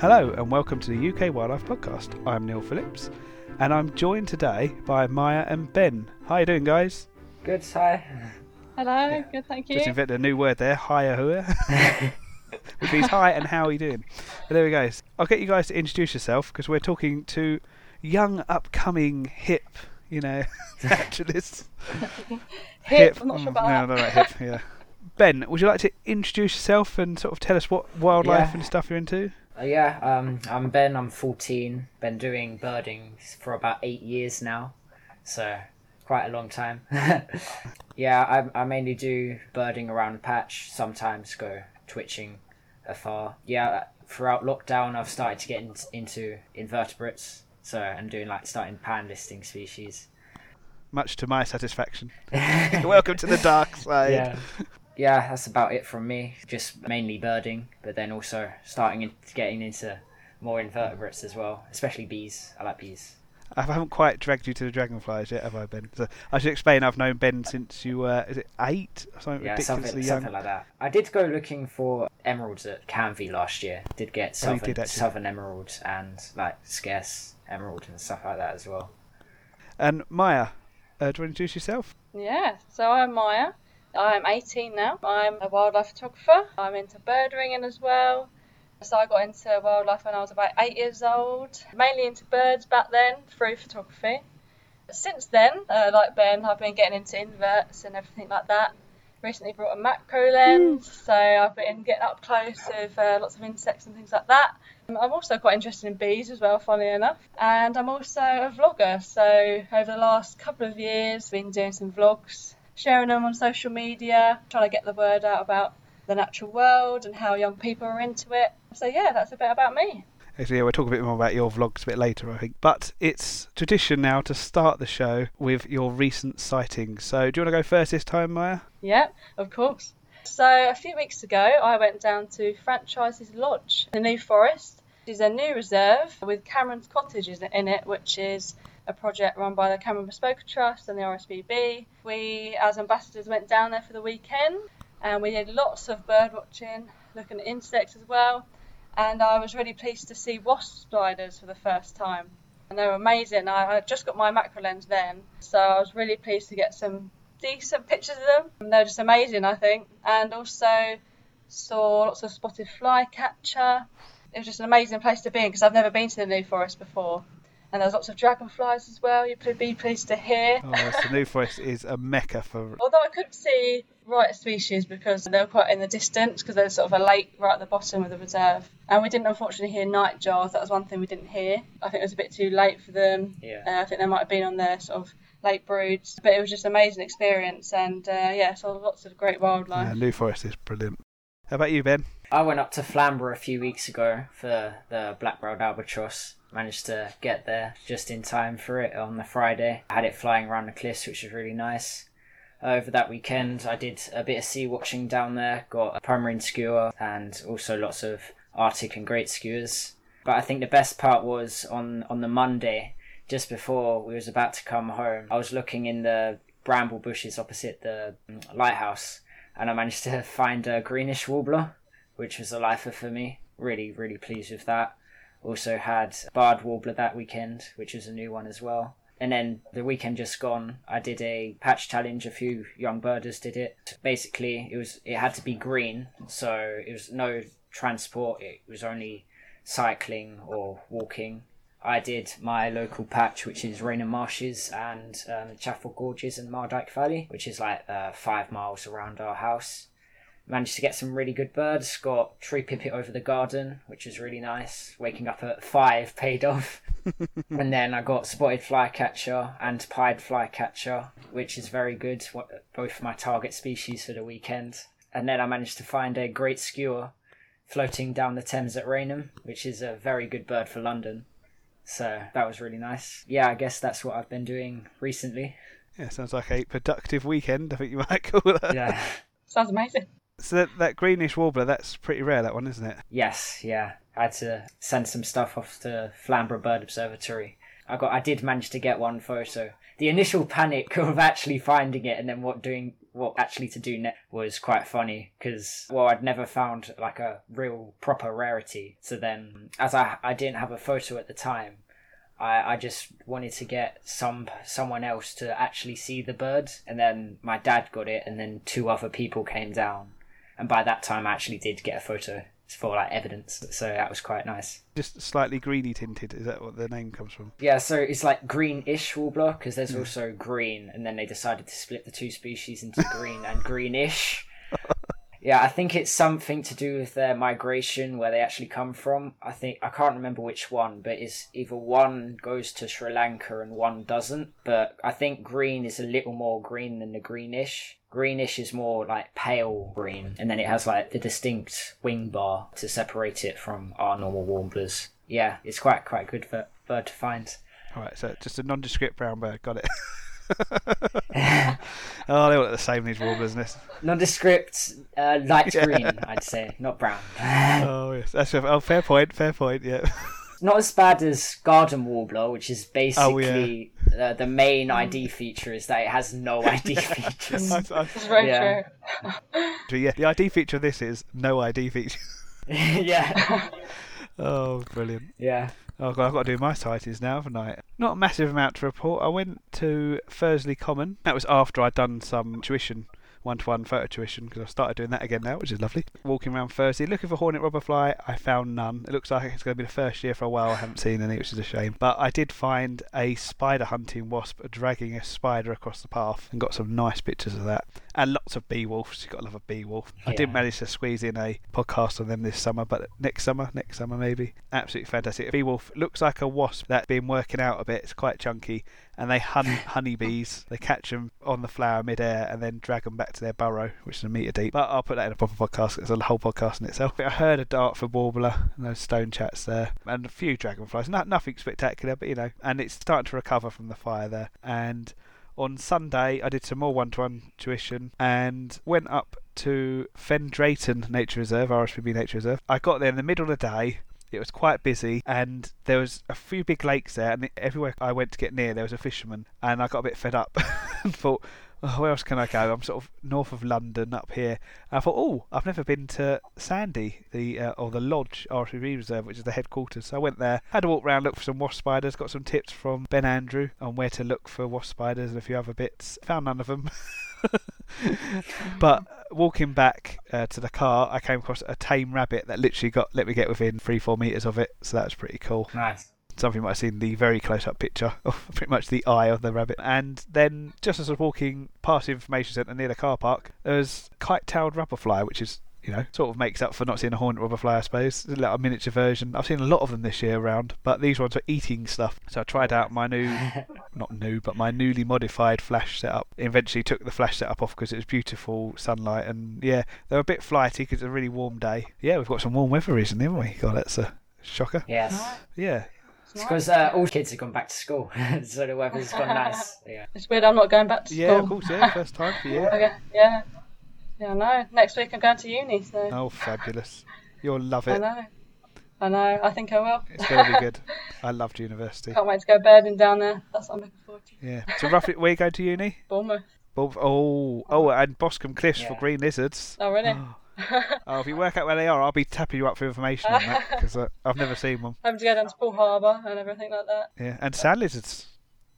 Hello and welcome to the UK Wildlife Podcast. I'm Neil Phillips and I'm joined today by Maya and Ben. How are you doing, guys? Good, hi. Hello, good, thank you. Just invented a new word there, hiya hua, which means hi and how are you doing? But there we go. I'll get you guys to introduce yourself because we're talking to young, upcoming, hip, you know, naturalists. hip, I'm not sure mm, about no, that. no, no, hip, yeah. Ben, would you like to introduce yourself and sort of tell us what wildlife Yeah. and stuff you're into? Uh, yeah, um, I'm Ben. I'm 14. Been doing birding for about eight years now, so quite a long time. yeah, I, I mainly do birding around the patch. Sometimes go twitching afar. Yeah, throughout lockdown, I've started to get in, into invertebrates. So I'm doing like starting pan listing species. Much to my satisfaction. Welcome to the dark side. yeah yeah that's about it from me just mainly birding but then also starting in, getting into more invertebrates as well especially bees i like bees I haven't quite dragged you to the dragonflies yet, have I, Ben? So I should explain. I've known Ben since you were, is it eight or something yeah ridiculously something, young? something like that i did go looking for emeralds at canvey last year did get Oh, southern, did southern emeralds and like scarce emerald and stuff like that as well And Maya, uh, do you want to introduce yourself? Yeah, so I'm Maya. I'm 18 now. I'm a wildlife photographer. I'm into bird ringing as well. So I got into wildlife when I was about eight years old, mainly into birds back then through photography. Since then, uh, like Ben, I've been getting into inverts and everything like that. Recently brought a macro lens, so I've been getting up close with uh, lots of insects and things like that. Um, I'm also quite interested in bees as well, funnily enough. And I'm also a vlogger, so over the last couple of years, been doing some vlogs, sharing them on social media, trying to get the word out about the natural world and how young people are into it. So yeah, that's a bit about me. Actually, yeah, we'll talk a bit more about your vlogs a bit later, I think. But it's tradition now to start the show with your recent sightings. So do you want to go first this time, Maya? Yeah, of course. So a few weeks ago, I went down to Franchises Lodge, the New Forest. It is a new reserve with Cameron's Cottages in it, which is a project run by the Cameron Bespoke Trust and the RSPB. We, as ambassadors, went down there for the weekend and we did lots of bird watching, looking at insects as well. And I was really pleased to see wasp spiders for the first time. And they were amazing. I I just got my macro lens then, so I was really pleased to get some decent pictures of them. And They're just amazing, I think. And also saw lots of spotted flycatcher. It was just an amazing place to be because I've never been to the New Forest before. And there's lots of dragonflies as well. You'd be pleased to hear. Oh, the New Forest is a mecca for. Although I couldn't see right species because they were quite in the distance because there's sort of a lake right at the bottom of the reserve. And we didn't unfortunately hear nightjars. That was one thing we didn't hear. I think it was a bit too late for them. Yeah. Uh, I think they might have been on their sort of late broods. But it was just an amazing experience and uh, yeah, saw lots of great wildlife. Uh, New Forest is brilliant. How about you, Ben? I went up to Flamborough a few weeks ago for the black-browed albatross. Managed to get there just in time for it on the Friday. I had it flying around the cliffs, which was really nice. Over that weekend, I did a bit of sea watching down there. Got a pomarine skua and also lots of Arctic and great skuas. But I think the best part was on on the Monday, just before we was about to come home. I was looking in the bramble bushes opposite the mm, lighthouse, and I managed to find a greenish warbler which was a lifer for me. Really, really pleased with that. Also had barred warbler that weekend, which was a new one as well. And then the weekend just gone, I did a patch challenge. A few young birders did it. Basically, it was it had to be green, so it was no transport. It was only cycling or walking. I did my local patch, which is Rainham Marshes and um, Chafford Gorges and Mardyke Valley, which is like uh, five miles around our house managed to get some really good birds. Got tree pipit over the garden, which was really nice. Waking up at five paid off. and then I got spotted flycatcher and pied flycatcher, which is very good. Both my target species for the weekend. And then I managed to find a great skua floating down the Thames at Raynham, which is a very good bird for London. So that was really nice. Yeah, I guess that's what I've been doing recently. Yeah, sounds like a productive weekend. I think you might call that. Yeah. Sounds amazing. So that, that greenish warbler, that's pretty rare. That one, isn't it? Yes, yeah. I had to send some stuff off to Flamborough Bird Observatory. I got, I did manage to get one photo. The initial panic of actually finding it and then what doing what actually to do next was quite funny because well I'd never found like a real proper rarity. So then as I I didn't have a photo at the time, I, I just wanted to get some someone else to actually see the bird, and then my dad got it, and then two other people came down, and by that time I actually did get a photo for like evidence, so that was quite nice. Just slightly greeny tinted. Is that what the name comes from? Yeah, so it's like greenish warbler because there's hmm. also green, and then they decided to split the two species into green and greenish. Yeah, I think it's something to do with their migration, where they actually come from. I think I can't remember which one, but it's either one goes to Sri Lanka and one doesn't. But I think green is a little more green than the greenish. Greenish is more like pale green, and then it has like the distinct wing bar to separate it from our normal warblers. Yeah, it's quite quite good for bird to find. All right, so just a nondescript brown bird. Got it. oh, they all look the same. These warblers, isn't it? Nondescript, uh, light Yeah. green, I'd say, not brown. Oh yes, that's a, oh fair point. Fair point. Yeah. not as bad as Garden Warbler, which is Oh, basically uh, the main ID feature is that it has no ID features. I- I- That's very Yeah. true. yeah. The ID feature of this is no ID feature. yeah, Oh, brilliant. yeah. Oh, God, I've got to do my sighties now, haven't I? Not a massive amount to report. I went to Thursley Common. That was after I'd done some tuition, one-to-one photo tuition, because I've started doing that again now, which is lovely. Walking around Thursley, looking for hornet robber fly. I found none. It looks like it's going to be the first year for a while. I haven't seen any, which is a shame. But I did find a spider hunting wasp dragging a spider across the path, and got some nice pictures of that. And lots of bee wolves. You've got to love a bee wolf. I didn't manage to squeeze in a podcast on them this summer, but next summer, next summer maybe. Absolutely fantastic. Bee wolf looks like a wasp that's been working out a bit. It's quite chunky, and they hunt honeybees. They catch them on the flower midair and then drag them back to their burrow, which is a metre deep. But I'll put that in a proper podcast. It's a whole podcast in itself. I heard a Dartford warbler and those stone chats there, and a few dragonflies. No, nothing spectacular, but you know, and it's starting to recover from the fire there. And on Sunday, I did some more one-to-one tuition and went up to Fen Drayton Nature Reserve, RSPB Nature Reserve. I got there in the middle of the day. It was quite busy, and there was a few big lakes there. And everywhere I went to get near, there was a fisherman, and I got a bit fed up and thought, oh, where else can I go? I'm sort of north of London, up here. And I thought, oh, I've never been to Sandy, the uh, or the Lodge RSPB Reserve, which is the headquarters. So I went there, had a walk around, looked for some wasp spiders, got some tips from Ben Andrew on where to look for wasp spiders and a few other bits. Found none of them. but walking back uh, to the car, I came across a tame rabbit that literally got let me get within three, four meters of it. So that was pretty cool. Nice. Something you might have seen the very close-up picture of pretty much the eye of the rabbit. And then, just as I was walking past the information centre near the car park, there was kite-tailed robberfly, which is you know, sort of makes up for not seeing a hornet robberfly, I suppose. It's a little miniature version. I've seen a lot of them this year around, but these ones are eating stuff. So I tried out my new, not new, but my newly modified flash setup. Eventually took the flash setup off because it was beautiful sunlight, and yeah, they're a bit flighty because it's a really warm day. Yeah, we've got some warm weather recently, haven't we? God, that's a shocker. Yes. Yeah. It's It's nice. because uh, all kids have gone back to school, so the weather's gone nice. Yeah. It's weird I'm not going back to school. Yeah, of course, yeah, first time for you. Okay, yeah. Yeah, I know. Next week I'm going to uni, so Oh, fabulous. You'll love it. I it. know. I know. I think I will. It's going to be good. I loved university. Can't wait to go birding down there. That's what I'm looking forward to. Yeah. So roughly, where you going to uni? Bournemouth. Well, oh, oh, and Boscombe Cliffs for green lizards. Oh, really? Oh, if you work out where they are, I'll be tapping you up for information on that because uh, I've never seen one. Having to go down to Poole Harbour and everything like that. Yeah, and sand lizards.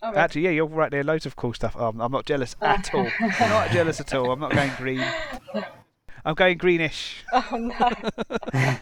Oh, really? Actually, yeah, you're right there. Loads of cool stuff. Um, I'm not jealous at all. not jealous at all. I'm not going green. I'm going greenish, Oh, no.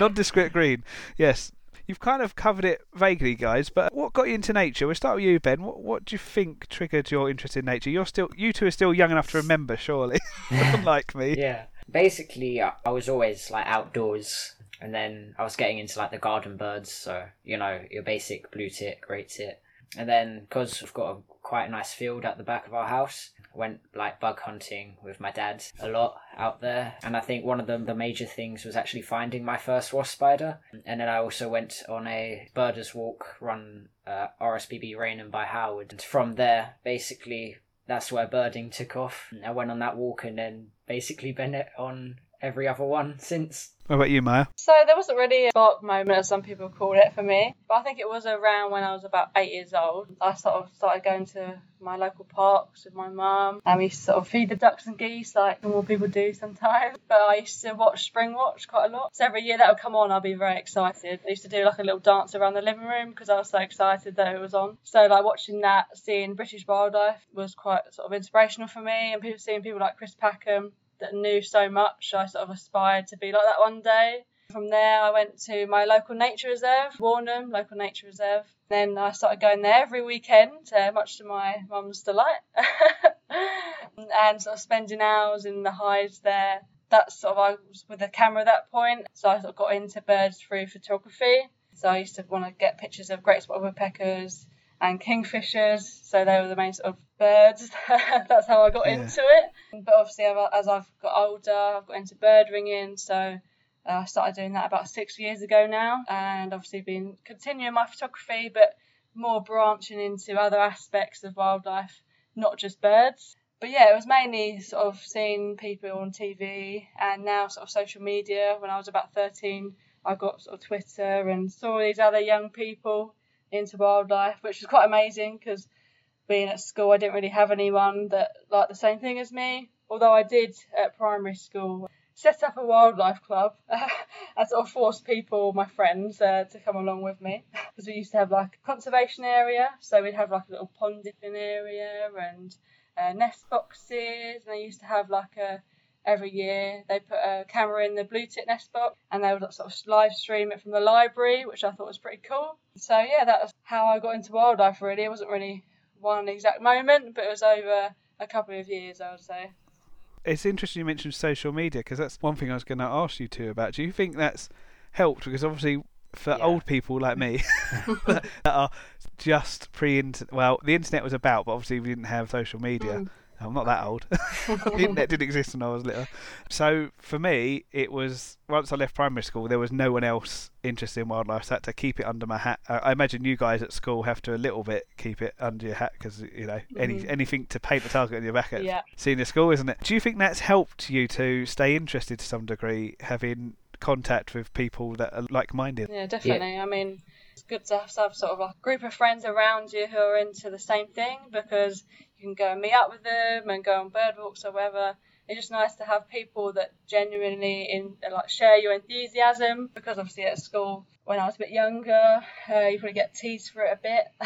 nondescript green. Yes. You've kind of covered it vaguely, guys. But what got you into nature? We'll start with you, Ben. What, what do you think triggered your interest in nature? You're still, you two are still young enough to remember, surely, unlike me. Yeah. Basically, I was always like outdoors, and then I was getting into like the garden birds. So you know your basic blue tit, great tit, and then because we've got a quite a nice field at the back of our house, went like bug hunting with my dad a lot out there. And I think one of the the major things was actually finding my first wasp spider. And then I also went on a birders walk run uh, RSPB Rainham by Howard. And from there, basically that's where birding took off. I went on that walk and then basically been on every other one since. What about you, Maya? So there wasn't really a spark moment, as some people call it, for me. But I think it was around when I was about eight years old. I sort of started going to my local parks with my mum, and we used to sort of feed the ducks and geese like normal people do sometimes. But I used to watch Springwatch quite a lot. So every year that would come on, I'd be very excited. I used to do like a little dance around the living room because I was so excited that it was on. So like watching that, seeing British wildlife was quite sort of inspirational for me, and people seeing people like Chris Packham that knew so much. I sort of aspired to be like that one day. From there, I went to my local nature reserve, Warnham local nature reserve. Then I started going there every weekend, uh, much to my mum's delight, and sort of spending hours in the hives there. That's sort of I was with a camera at that point, so I sort of got into birds through photography. So I used to want to get pictures of great spotted woodpeckers and kingfishers. So they were the main sort of birds. That's how I got Yeah. into it. But obviously, as I've got older, I've got into bird ringing. So uh, I started doing that about six years ago now, and obviously been continuing my photography, but more branching into other aspects of wildlife, not just birds. But yeah, it was mainly sort of seeing people on TV and now sort of social media. When I was about 13, I got sort of Twitter and saw these other young people into wildlife, which was quite amazing because being at school, I didn't really have anyone that liked the same thing as me. Although I did at primary school set up a wildlife club. I sort of forced people, my friends, uh, to come along with me because we used to have like a conservation area. So we'd have like a little pond dipping area and uh, nest boxes, and they used to have like a every year they put a camera in the blue tit nest box and they would sort of live stream it from the library, which I thought was pretty cool. So yeah, that was how I got into wildlife. Really, it wasn't really one exact moment, but it was over a couple of years, I would say. It's interesting you mentioned social media because that's one thing I was going to ask you two about. Do you think that's helped? Because obviously, for Yeah. old people like me that are just pre-internet, well, the internet was about, but obviously we didn't have social media. Mm. I'm not that old. the internet didn't exist when I was little. So for me, it was once I left primary school, there was no one else interested in wildlife. So I had to keep it under my hat. I imagine you guys at school have to a little bit keep it under your hat because you know any Mhm. anything to paint the target on your back at Yeah. senior school, isn't it? Do you think that's helped you to stay interested to some degree, having contact with people that are like-minded? Yeah, definitely. I mean, it's good to have, have sort of a group of friends around you who are into the same thing because can go and meet up with them and go on bird walks or whatever. It's just nice to have people that genuinely in like share your enthusiasm because obviously at school when I was a bit younger, uh, you probably get teased for it a bit.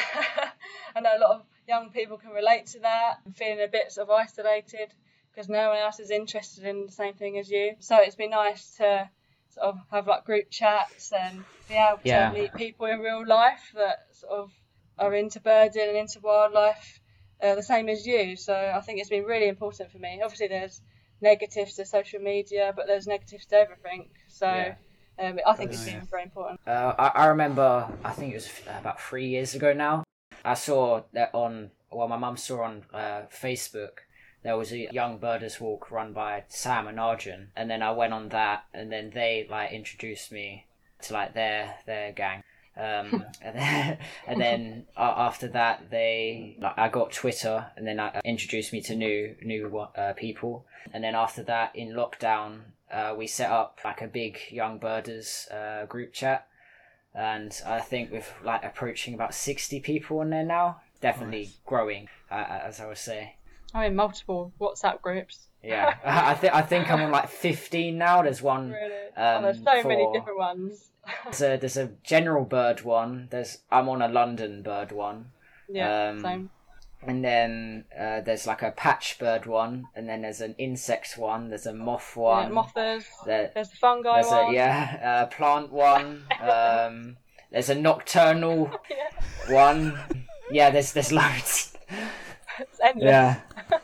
I know a lot of young people can relate to that and feeling a bit sort of isolated because no one else is interested in the same thing as you. So it's been nice to sort of have like group chats and be able Yeah. to meet people in real life that sort of are into birding and into wildlife uh, the same as you. So I think it's been really important for me. Obviously, there's negatives to social media, but there's negatives to everything. So Yeah. um, I think it's Oh, been very important. Uh, I, I remember, I think it was about three years ago now. I saw that on, well, my mum saw on uh, Facebook there was a young birders walk run by Sam and Arjun, and then I went on that, and then they like introduced me to like their their gang. Um, and then, and then uh, after that, they like, I got Twitter, and then I introduced me to new new uh, people. And then after that, in lockdown, uh, we set up like a big young birders uh, group chat, and I think with like approaching about sixty people in there now. Definitely Nice. growing, uh, as I would say. I'm in multiple WhatsApp groups. Yeah, I think I think I'm on like fifteen now. There's one. Really? Um, oh, there's so many different ones. There's a there's a general bird one. There's I'm on a London bird one, yeah, um, same. and then uh, there's like a patch bird one, and then there's an insect one. There's a moth Yeah, one. mothers. there- There's the fungi there's one. a yeah, uh, plant one. Um, there's a nocturnal Yeah. one. Yeah, there's there's loads. It's endless.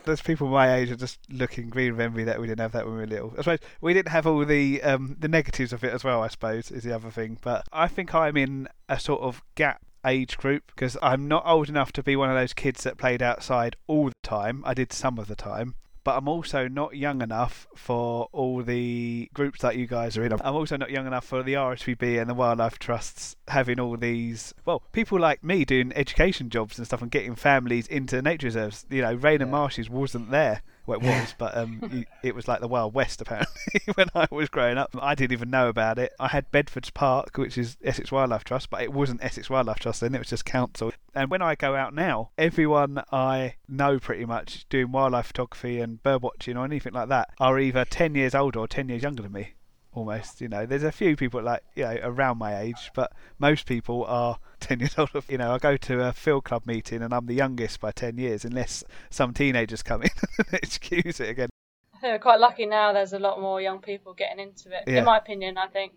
There's people my age are just looking green with envy that we didn't have that when we were little. I suppose we didn't have all the um, the negatives of it as well. I suppose is the other thing. But I think I'm in a sort of gap age group because I'm not old enough to be one of those kids that played outside all the time. I did some of the time. But I'm also not young enough for all the groups that you guys are in. I'm also not young enough for the RSPB and the wildlife trusts having all these, well, people like me doing education jobs and stuff and getting families into nature reserves. You know, Rainham Marshes wasn't there It was, but um, it was like the Wild West apparently when I was growing up. I didn't even know about it. I had Bedford's Park, which is Essex Wildlife Trust, but it wasn't Essex Wildlife Trust then. It was just council. And when I go out now, everyone I know pretty much doing wildlife photography and bird watching or anything like that are either ten years older or ten years younger than me. Almost, you know. There's a few people like you know around my age, but most people are ten years older. You know, I go to a field club meeting and I'm the youngest by ten years, unless some teenagers come in and excuse it again. I think we're quite lucky now. There's a lot more young people getting into it. Yeah. In my opinion, I think.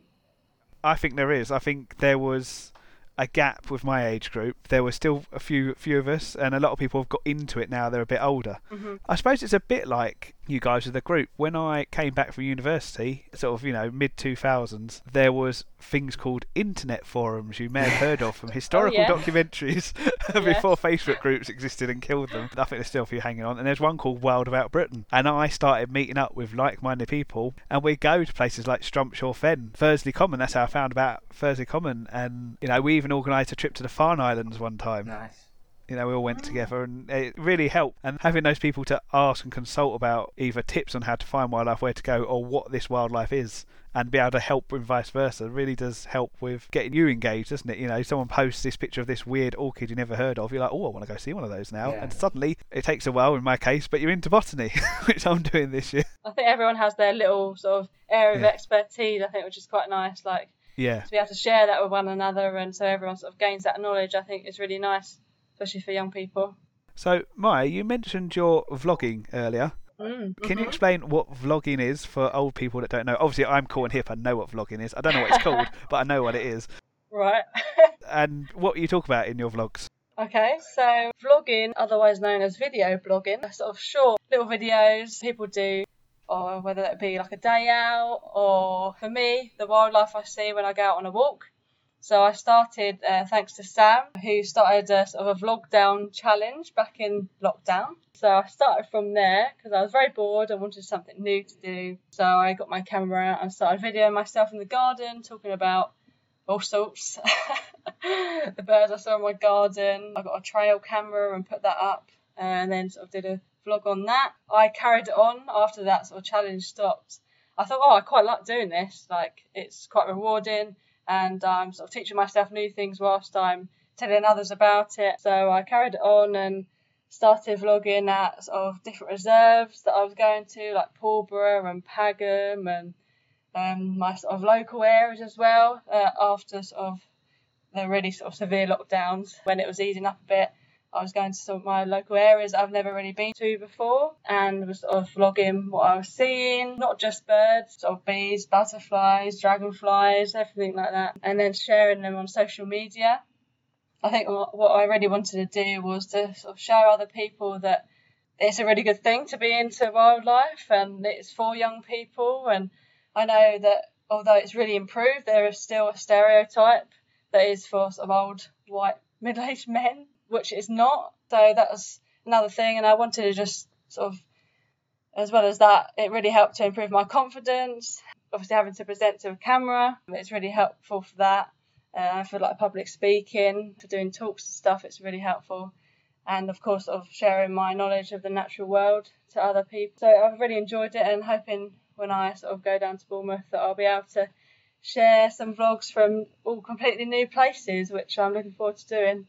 I think there is. I think there was a gap with my age group. There were still a few few of us, and a lot of people have got into it now. They're a bit older. hmm I suppose it's a bit like you guys with the group. When I came back from university, sort of you know mid two thousands, there was things called internet forums you may have heard of from oh, historical yeah. documentaries Yeah. before Facebook groups existed and killed them. I think there's still a few hanging on. And there's one called Wild About Britain, and I started meeting up with like-minded people, and we go to places like Strumpshaw Fen, Thursley Common. That's how I found about Thursley Common, and you know we even organised a trip to the Farne Islands one time Nice. You know, we all went together and it really helped. And having those people to ask and consult about either tips on how to find wildlife, where to go, or what this wildlife is, and be able to help and vice versa really does help with getting you engaged, doesn't it? You know, someone posts this picture of this weird orchid you never heard of, you're like, oh, I want to go see one of those now. Yeah. And suddenly it takes a while in my case, but you're into botany, which I'm doing this year. I think everyone has their little sort of area of expertise. I think, which is quite nice. Like Yeah. to be able to share that with one another, and so everyone sort of gains that knowledge. I think is really nice, especially for young people. So, Maya, you mentioned your vlogging earlier. Mm. Can you mhm. explain what vlogging is for old people that don't know? Obviously, I'm cool and hip. I know what vlogging is. I don't know what it's called, but I know what it is. Right. And what you talk about in your vlogs? Okay, so vlogging, otherwise known as video blogging, sort of short little videos people do, or whether it be like a day out, or for me, the wildlife I see when I go out on a walk. So I started uh, thanks to Sam, who started a sort of a vlog down challenge back in lockdown. So I started from there because I was very bored and wanted something new to do. So I got my camera out and started videoing myself in the garden, talking about all sorts. the birds I saw in my garden. I got a trail camera and put that up, and then sort of did a vlog on that. I carried it on after that sort of challenge stopped. I thought, oh, I quite like doing this. Like it's quite rewarding, and I'm sort of teaching myself new things whilst I'm telling others about it. So I carried it on and started vlogging at sort of different reserves that I was going to, like Pulborough and Pagham and um, my sort of local areas as well. Uh, after sort of the really sort of severe lockdowns, when it was easing up a bit, I was going to some of my local areas I've never really been to before, and was sort of vlogging what I was seeing, not just birds, sort of bees, butterflies, dragonflies, everything like that, and then sharing them on social media. I think what I really wanted to do was to sort of show other people that it's a really good thing to be into wildlife and it's for young people. And I know that although it's really improved, there is still a stereotype that is for sort of old white middle aged men, which is not. So that was another thing. And I wanted to just sort of, as well as that, it really helped to improve my confidence. Obviously, having to present to a camera, it's really helpful for that. Uh, for like public speaking, for doing talks and stuff, it's really helpful. And of course, of sharing my knowledge of the natural world to other people. So I've really enjoyed it, and hoping when I sort of go down to Bournemouth that I'll be able to share some vlogs from all completely new places, which I'm looking forward to doing.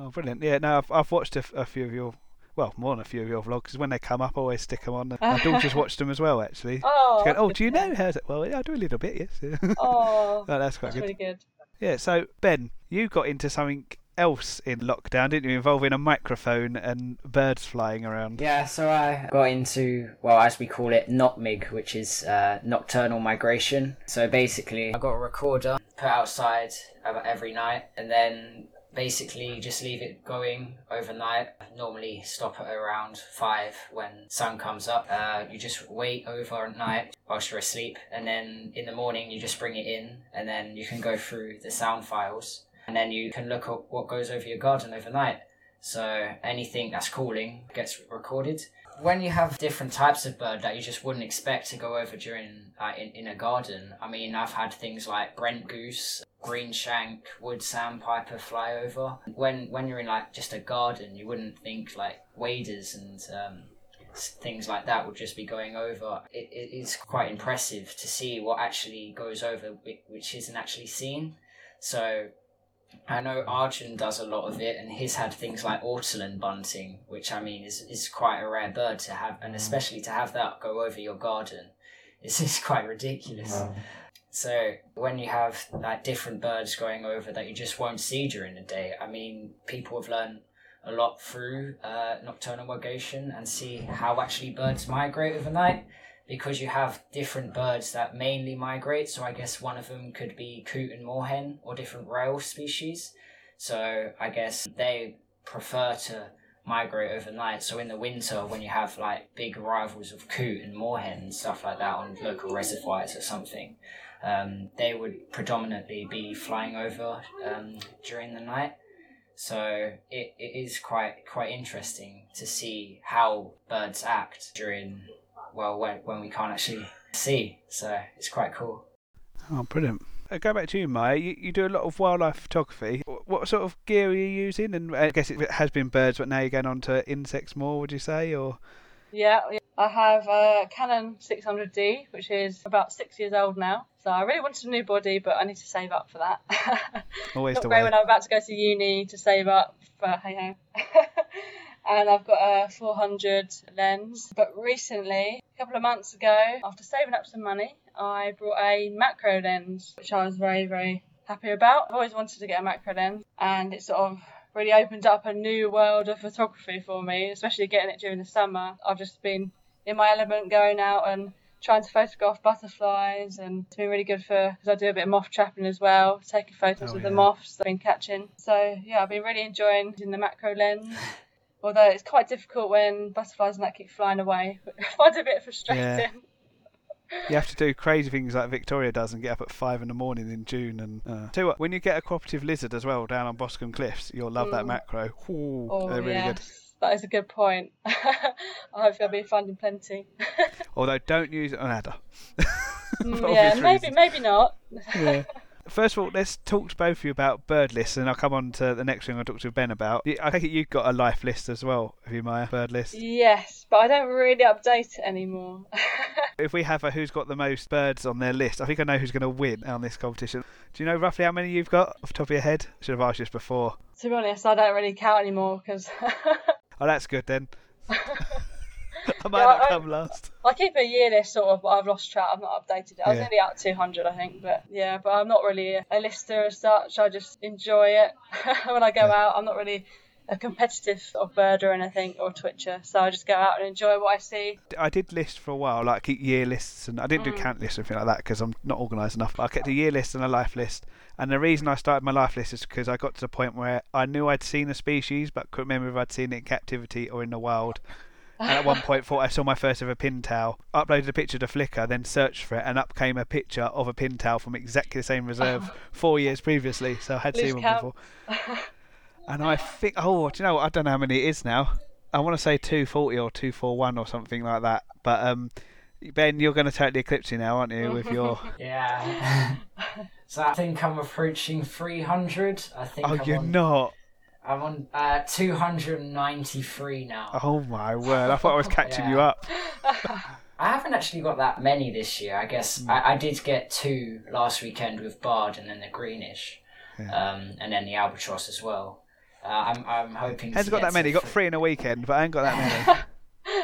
Oh, brilliant! Yeah, no, I've, I've watched a few of your, well, more than a few of your vlogs. 'cause when they come up, I always stick them on. And my daughter's watched them as well, actually. Oh, She's going, oh, do you know how? to-" Well, yeah, I do a little bit, yes. Oh, Oh, that's quite that's good. really good. Yeah, so Ben, you got into something else in lockdown, didn't you? Involving a microphone and birds flying around. Yeah, so I got into, well, as we call it, NOTMIG, which is uh, nocturnal migration. So basically, I got a recorder put outside about every night, and then basically just leave it going overnight. Normally stop at around five when sun comes up. Uh, you just wait overnight whilst you're asleep, and then in the morning you just bring it in, and then you can go through the sound files, and then you can look at what goes over your garden overnight. So anything that's calling gets recorded. When you have different types of bird that you just wouldn't expect to go over during uh, in, in a garden, I mean, I've had things like Brent goose, green shank, wood sandpiper fly over. When when you're in like just a garden, you wouldn't think like waders and um, things like that would just be going over. It, it is quite impressive to see what actually goes over, which isn't actually seen. So I know Arjun does a lot of it, and he's had things like ortolan bunting, which I mean is, is quite a rare bird to have, and especially to have that go over your garden. This is quite ridiculous. So when you have like different birds going over that you just won't see during the day, I mean, people have learned a lot through uh, nocturnal migration and see how actually birds migrate overnight because you have different birds that mainly migrate. So I guess one of them could be coot and moorhen or different rail species. So I guess they prefer to migrate overnight. So in the winter, when you have like big arrivals of coot and moorhen and stuff like that on local reservoirs or something, um, they would predominantly be flying over um, during the night. So it, it is quite quite interesting to see how birds act during well when, when we can't actually see. So it's quite cool. Oh, brilliant. Uh, go back to you, Maya. You, you do a lot of wildlife photography. What sort of gear are you using? And I guess it has been birds, but now you're going on to insects more. Would you say, or Yeah, yeah. I have a Canon 600D, which is about six years old now. So I really wanted a new body, but I need to save up for that. always Not the great way? when I'm about to go to uni to save up, but hey ho. and I've got a 400 lens. But recently, a couple of months ago, after saving up some money, I brought a macro lens, which I was very, very happy about. I've always wanted to get a macro lens, and it sort of really opened up a new world of photography for me, especially getting it during the summer. I've just been in my element going out and trying to photograph butterflies and it's been really good for because I do a bit of moth trapping as well taking photos Oh, of yeah. the moths that I've been catching so yeah I've been really enjoying using the macro lens although it's quite difficult when butterflies and that keep flying away I find it a bit frustrating Yeah. You have to do crazy things like Victoria does and get up at five in the morning in June. And uh, tell you what, when you get a cooperative lizard as well down on Boscombe Cliffs, you'll love that Mm. macro. Ooh, oh they're really yes good. that is a good point I hope you'll be finding plenty Although don't use it on adder. Mm, yeah maybe reasons. maybe not Yeah. First of all, let's talk to both of you about bird lists, and I'll come on to the next thing I'll talk to Ben about. I think you've got a life list as well, have you, Maya? Bird list. yes but I don't really update it anymore If we have a who's got the most birds on their list, I think I know who's going to win on this competition. Do you know roughly how many you've got off the top of your head? I Should have asked you this before. to be honest I don't really count anymore because Oh, that's good then. I might Yeah, not I- come last. I keep a year list sort of, but I've lost track. I've not updated it. I was Yeah. nearly up 200, I think, but yeah, but I'm not really a, lister as such. I just enjoy it when I go Yeah. out. I'm not really a competitive sort of bird or anything or twitcher, so I just go out and enjoy what I see. I did list for a while, like keep year lists, and I didn't do Mm. count lists or anything like that because I'm not organised enough. But I kept a year list and a life list. And the reason I started my life list is because I got to the point where I knew I'd seen a species, but couldn't remember if I'd seen it in captivity or in the wild. And at one point, thought I saw my first ever pintail. Uploaded a picture to Flickr, then searched for it, and up came a picture of a pintail from exactly the same reserve four years previously. So I had Lose seen one before. And I think, oh, do you know what? I don't know how many it is now. I want to say 240 or 241 or something like that. But um, Ben, you're going to totally eclipse you now, aren't you? With your Yeah. so I think I'm approaching 300. I think oh, I'm you're on, not. I'm on uh, 293 now. Oh my word! I thought I was catching you up. I haven't actually got that many this year. I guess Hmm. I, I did get two last weekend with Barred and then the Greenish, Yeah. um, and then the Albatross as well. Uh, I'm I'm hoping. Hasn't got that many. got three in a weekend, but I ain't got that many.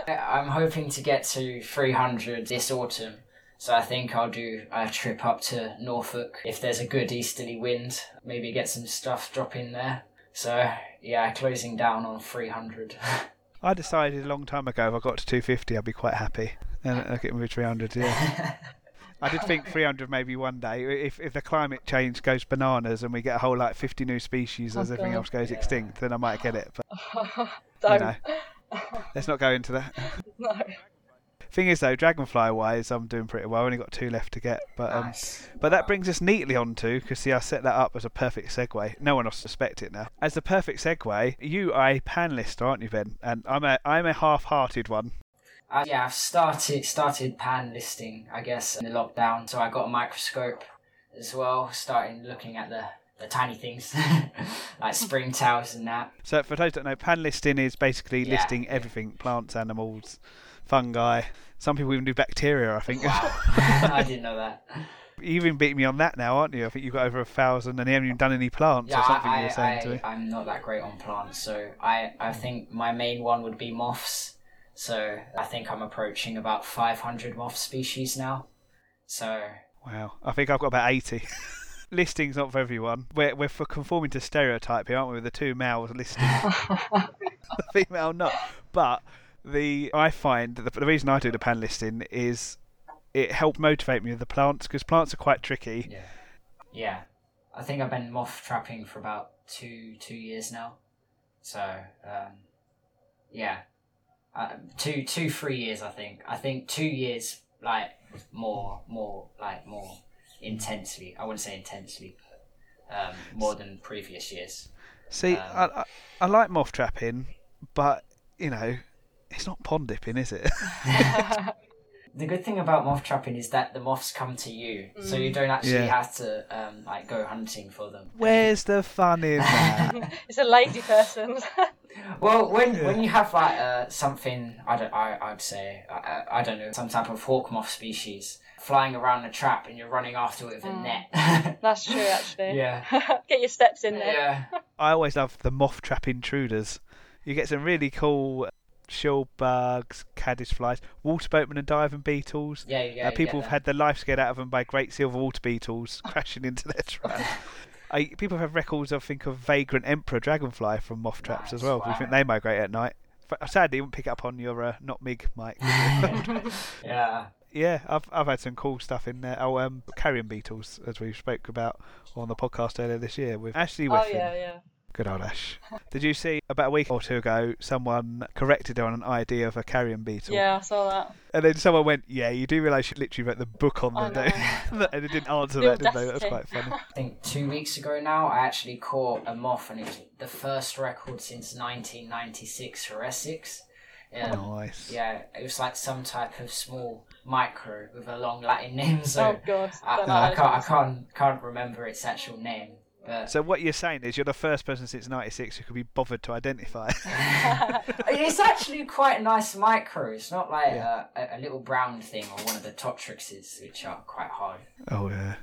I'm hoping to get to 300 this autumn. So I think I'll do a trip up to Norfolk if there's a good easterly wind. Maybe get some stuff drop in there. So yeah, closing down on 300. I decided a long time ago if I got to 250, I'd be quite happy. And I get with 300, yeah. I did think 300 maybe one day. If if the climate change goes bananas and we get a whole like 50 new species Oh, as everything God. else goes extinct, then I might get it. But you know, let's not go into that. No. Thing is though, dragonfly wise, I'm doing pretty well. I only got two left to get, but um, nice. But that brings us neatly on to, because see, I set that up as a perfect segue. No one will suspect it now. As the perfect segue, you are a panelist, aren't you, Ben? And I'm a I'm a half-hearted one. Uh, yeah, I've started started pan listing, I guess, in the lockdown. So I got a microscope as well, starting looking at the, the tiny things like springtails and that. So for those that don't know, pan listing is basically Yeah. listing everything: plants, animals, fungi. Some people even do bacteria. I think. Wow, I didn't know that. You've even beaten me on that now, aren't you? I think you've got over a thousand, and you haven't even done any plants Yeah, or something. I, you were saying I, to me. I'm not that great on plants, so I, I think my main one would be moths. So I think I'm approaching about 500 moth species now. So Wow, I think I've got about eighty. Listing's not for everyone. We're we're for conforming to stereotype here, aren't we? With the two males listing, the female not. But the I find that the, the reason I do the pan listing is it helped motivate me with the plants because plants are quite tricky. yeah, yeah. I think I've been moth trapping for about two two years now. So um, yeah, uh, two two three years. I think. I think two years like more more like more intensely. I wouldn't say intensely, but um, more than previous years. See, Um, I, I I like moth trapping, but you know, it's not pond dipping, is it? The good thing about moth trapping is that the moths come to you, so you don't actually Yeah. have to um, like go hunting for them. Where's the fun in that? it's a lazy person. Well, when Yeah. when you have like uh, something, I don't, I I'd say, I, I I don't know, some type of hawk moth species flying around a trap, and you're running after it with a Mm. net. That's true, actually. Yeah. Get your steps in there. yeah. I always love the moth trap intruders. You get some really cool shield bugs, caddisflies, water boatmen and diving beetles. Yeah, get, uh, people have had their life scared out of them by great silver water beetles crashing into their traps. I, people have records, I think, of vagrant emperor dragonfly from moth traps as Nice, well. We think they migrate at night. Sadly, you won't pick it up on your uh, not mig mic. Yeah. yeah, I've I've had some cool stuff in there. Oh, um, carrion beetles, as we spoke about on the podcast earlier this year with Ashleigh Oh, yeah, yeah. Good old Ash. Did you see about a week or two ago someone corrected her on an idea of a carrion beetle? Yeah, I saw that. And then someone went, "Yeah, you do realise she literally wrote the book on I them, don't you?" and it didn't answer The that, did they? That was quite funny. I think two weeks ago now, I actually caught a moth, and it was the first record since 1996 for Essex. Um, Nice. Yeah, it was like some type of small micro with a long Latin name. So oh, God. I, Don't I can't, I can't, can't remember its actual name. But So what you're saying is you're the first person since '96 who could be bothered to identify. it's actually quite a nice micro. It's not like Yeah. a, a little brown thing or one of the Tortrixes, which are quite hard. oh yeah.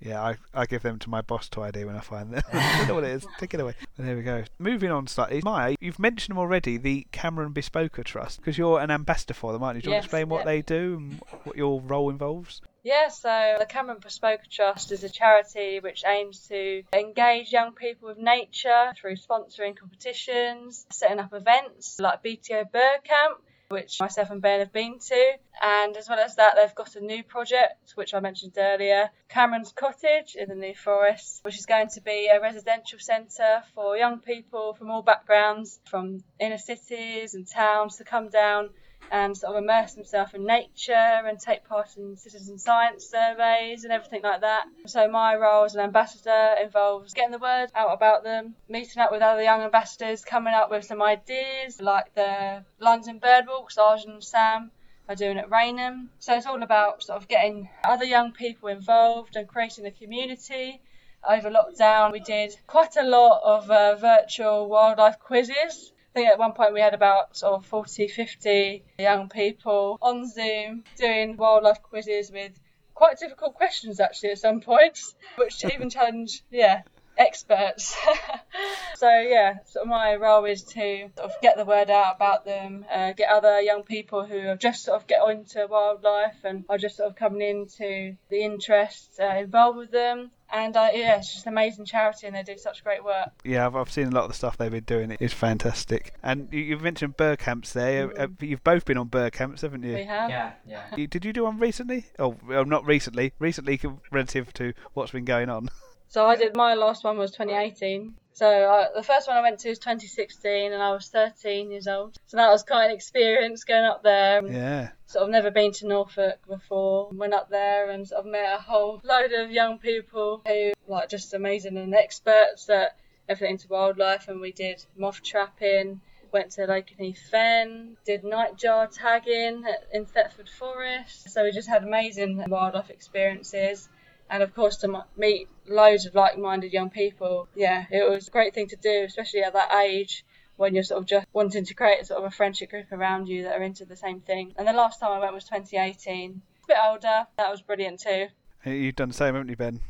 Yeah, I, I give them to my boss to ID when I find them. I don't know what it is. Take it away. And there we go. Moving on slightly. Maya, you've mentioned them already, the Cameron Bespolka Trust, because you're an ambassador for them, aren't you? Do you want to explain what they do and what your role involves? Yeah, so the Cameron Bespolka Trust is a charity which aims to engage young people with nature through sponsoring competitions, setting up events like BTO Bird Camp, which myself and Ben have been to. And as well as that, they've got a new project, which I mentioned earlier, Cameron's Cottage in the New Forest, which is going to be a residential centre for young people from all backgrounds, from inner cities and towns, to come down and sort of immerse themselves in nature and take part in citizen science surveys and everything like that. So my role as an ambassador involves getting the word out about them, meeting up with other young ambassadors, coming up with some ideas like the London Bird Walks, Arjun and Sam are doing at Rainham. So it's all about sort of getting other young people involved and creating a community. Over lockdown, we did quite a lot of uh, virtual wildlife quizzes. Think at one point we had about sort of 40, 50 young people on Zoom doing wildlife quizzes with quite difficult questions actually at some points, which even challenge, yeah, experts. so yeah, of my role is to sort of get the word out about them, uh, get other young people who have just sort of get into wildlife and are just sort of coming into the interest uh, involved with them. And uh, yeah, it's just an amazing charity and they do such great work. Yeah, I've, I've seen a lot of the stuff they've been doing. It is fantastic. And you, you've mentioned bird camps there. Uh, You've both been on bird camps, haven't you? We have. Yeah, yeah. You- Did you do one recently? Oh, well, not recently. Recently, relative to what's been going on. So I did my last one was 2018. So I, the first one I went to was 2016, and I was 13 years old. So that was quite an experience going up there. Yeah. Sort of never been to Norfolk before. Went up there and sort of met a whole load of young people who like just amazing and experts at everything to wildlife. And we did moth trapping. Went to Lakenheath Fen, did nightjar tagging at, in Thetford Forest. So we just had amazing wildlife experiences and of course to meet loads of like-minded young people. Yeah, it was a great thing to do, especially at that age when you're sort of just wanting to create sort of a friendship group around you that are into the same thing. And the last time I went was 2018. A bit older. That was brilliant too. You've done the same, haven't you, Ben?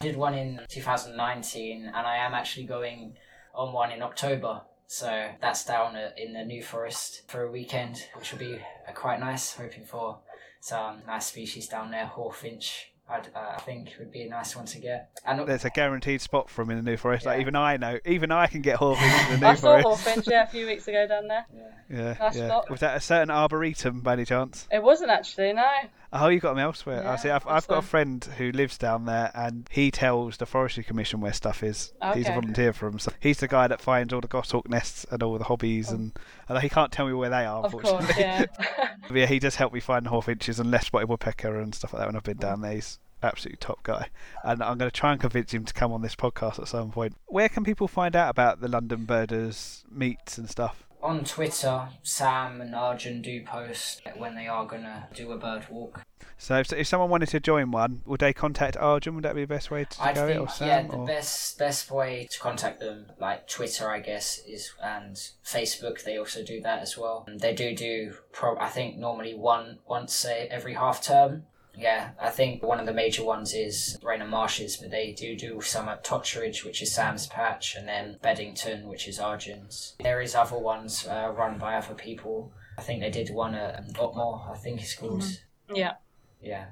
I did one in 2019, and I am actually going on one in October. So that's down in the New Forest for a weekend, which will be uh, quite nice. Hoping for some nice species down there. Hawfinch, I'd, uh, I think it would be a nice one to get. And There's a guaranteed spot for him in the New Forest. Like even I know, even I can get Hawfinch in the New forest. I saw Forest. Hawfinch yeah a few weeks ago down there. yeah. Yeah, Nice yeah. spot. Was that a certain arboretum by any chance? It wasn't actually no. Oh, you got them elsewhere. I see. I've, I've got a friend who lives down there, and he tells the Forestry Commission where stuff is. He's a volunteer for them. So he's the guy that finds all the goshawk nests and all the hobbies, and, and he can't tell me where they are, Oh. Of unfortunately. course, yeah. Yeah, he does help me find the hawfinches and lesser spotted woodpecker and stuff like that when I've been down there. He's absolutely top guy, and I'm going to try and convince him to come on this podcast at some point. Where can people find out about the London Birders meets and stuff? On Twitter, Sam and Arjun do post when they are gonna do a bird walk. So if, if someone wanted to join one, would they contact Arjun? Would that be the best way to I go it, think or Sam? yeah, the or- best best way to contact them, like Twitter, I guess, is and Facebook. They also do that as well. They do do pro. I think normally one once say every half term. Yeah, I think one of the major ones is Rainham Marshes, but they do do some at Totteridge, which is Sam's patch, and then Beddington, which is Arjun's. There is other ones uh, run by other people. I think they did one at um, Otmoor, I think it's called. yeah. Yeah.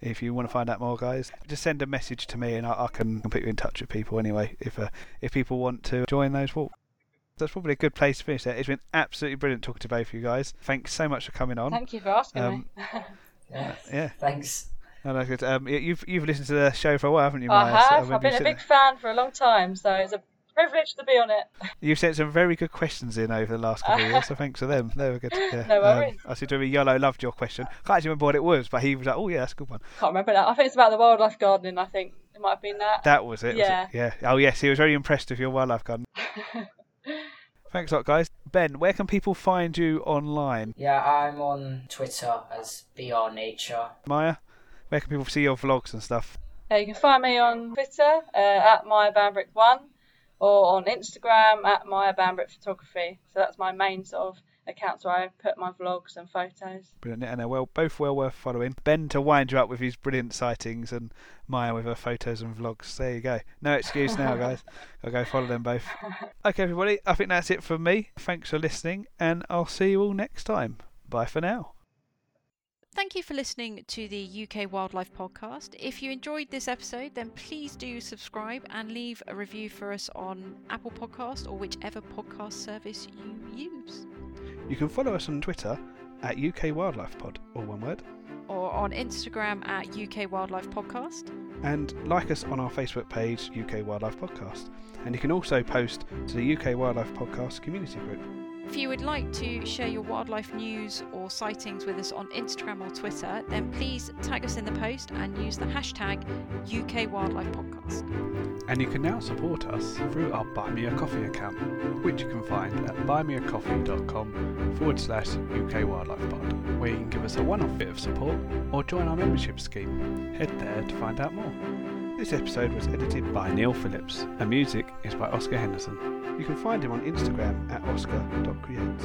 if you want to find out more, guys, just send a message to me and I, I can put you in touch with people anyway. If uh, if people want to join those walks, that's probably a good place to finish. There, it's been absolutely brilliant talking to both of you guys. Thanks so much for coming on. Thank you for asking Um, me. Yeah. Yeah, Thanks. no, no, good. Um, you've you've listened to the show for a while, haven't you, I Maya? So have. maybe I've been a sent- big fan for a long time, so it's a privilege to be on it. You've sent some very good questions in over the last couple of years, so thanks for them. They were good. Yeah. No worries. Um, I see Jimmy Yellow loved your question. I can't actually remember what it was, but he was like, "Oh yeah, that's a good one." Can't remember that. I think it's about the wildlife gardening. I think it might have been that. That was it. was it? Yeah. Yeah. Oh yes, he was very impressed with your wildlife garden. Thanks a lot, guys. Ben, where can people find you online? Yeah, I'm on Twitter as BR Nature. Maya, where can people see your vlogs and stuff? Uh, you can find me on Twitter uh, at Maya Bambrick One, or on Instagram at Maya Bambrick Photography. So that's my main sort of accounts where I put my vlogs and photos. Brilliant, and they're well, both well worth following. Ben to wind you up with his brilliant sightings, and Maya with her photos and vlogs. There you go. No excuse now, guys. I'll go follow them both. Okay, everybody. I think that's it from me. Thanks for listening, and I'll see you all next time. Bye for now. Thank you for listening to the UK Wildlife Podcast. If you enjoyed this episode, then please do subscribe and leave a review for us on Apple Podcast or whichever podcast service you use. You can follow us on Twitter at UK Wildlife Pod, all one word, Or on Instagram at UK Wildlife Podcast. and like us on our Facebook page, UK Wildlife Podcast. And you can also post to the UK Wildlife Podcast community group. If you would like to share your wildlife news or sightings with us on Instagram or Twitter, then please tag us in the post and use the hashtag UK Wildlife Podcast. And you can now support us through our Buy Me a Coffee account, which you can find at buymeacoffee.com forward slash UK Wildlife Pod, where you can give us a one off bit of support or join our membership scheme. Head there to find out more. This episode was edited by Neil Phillips, and music is by Oscar Henderson. You can find him on Instagram at oscar.creates.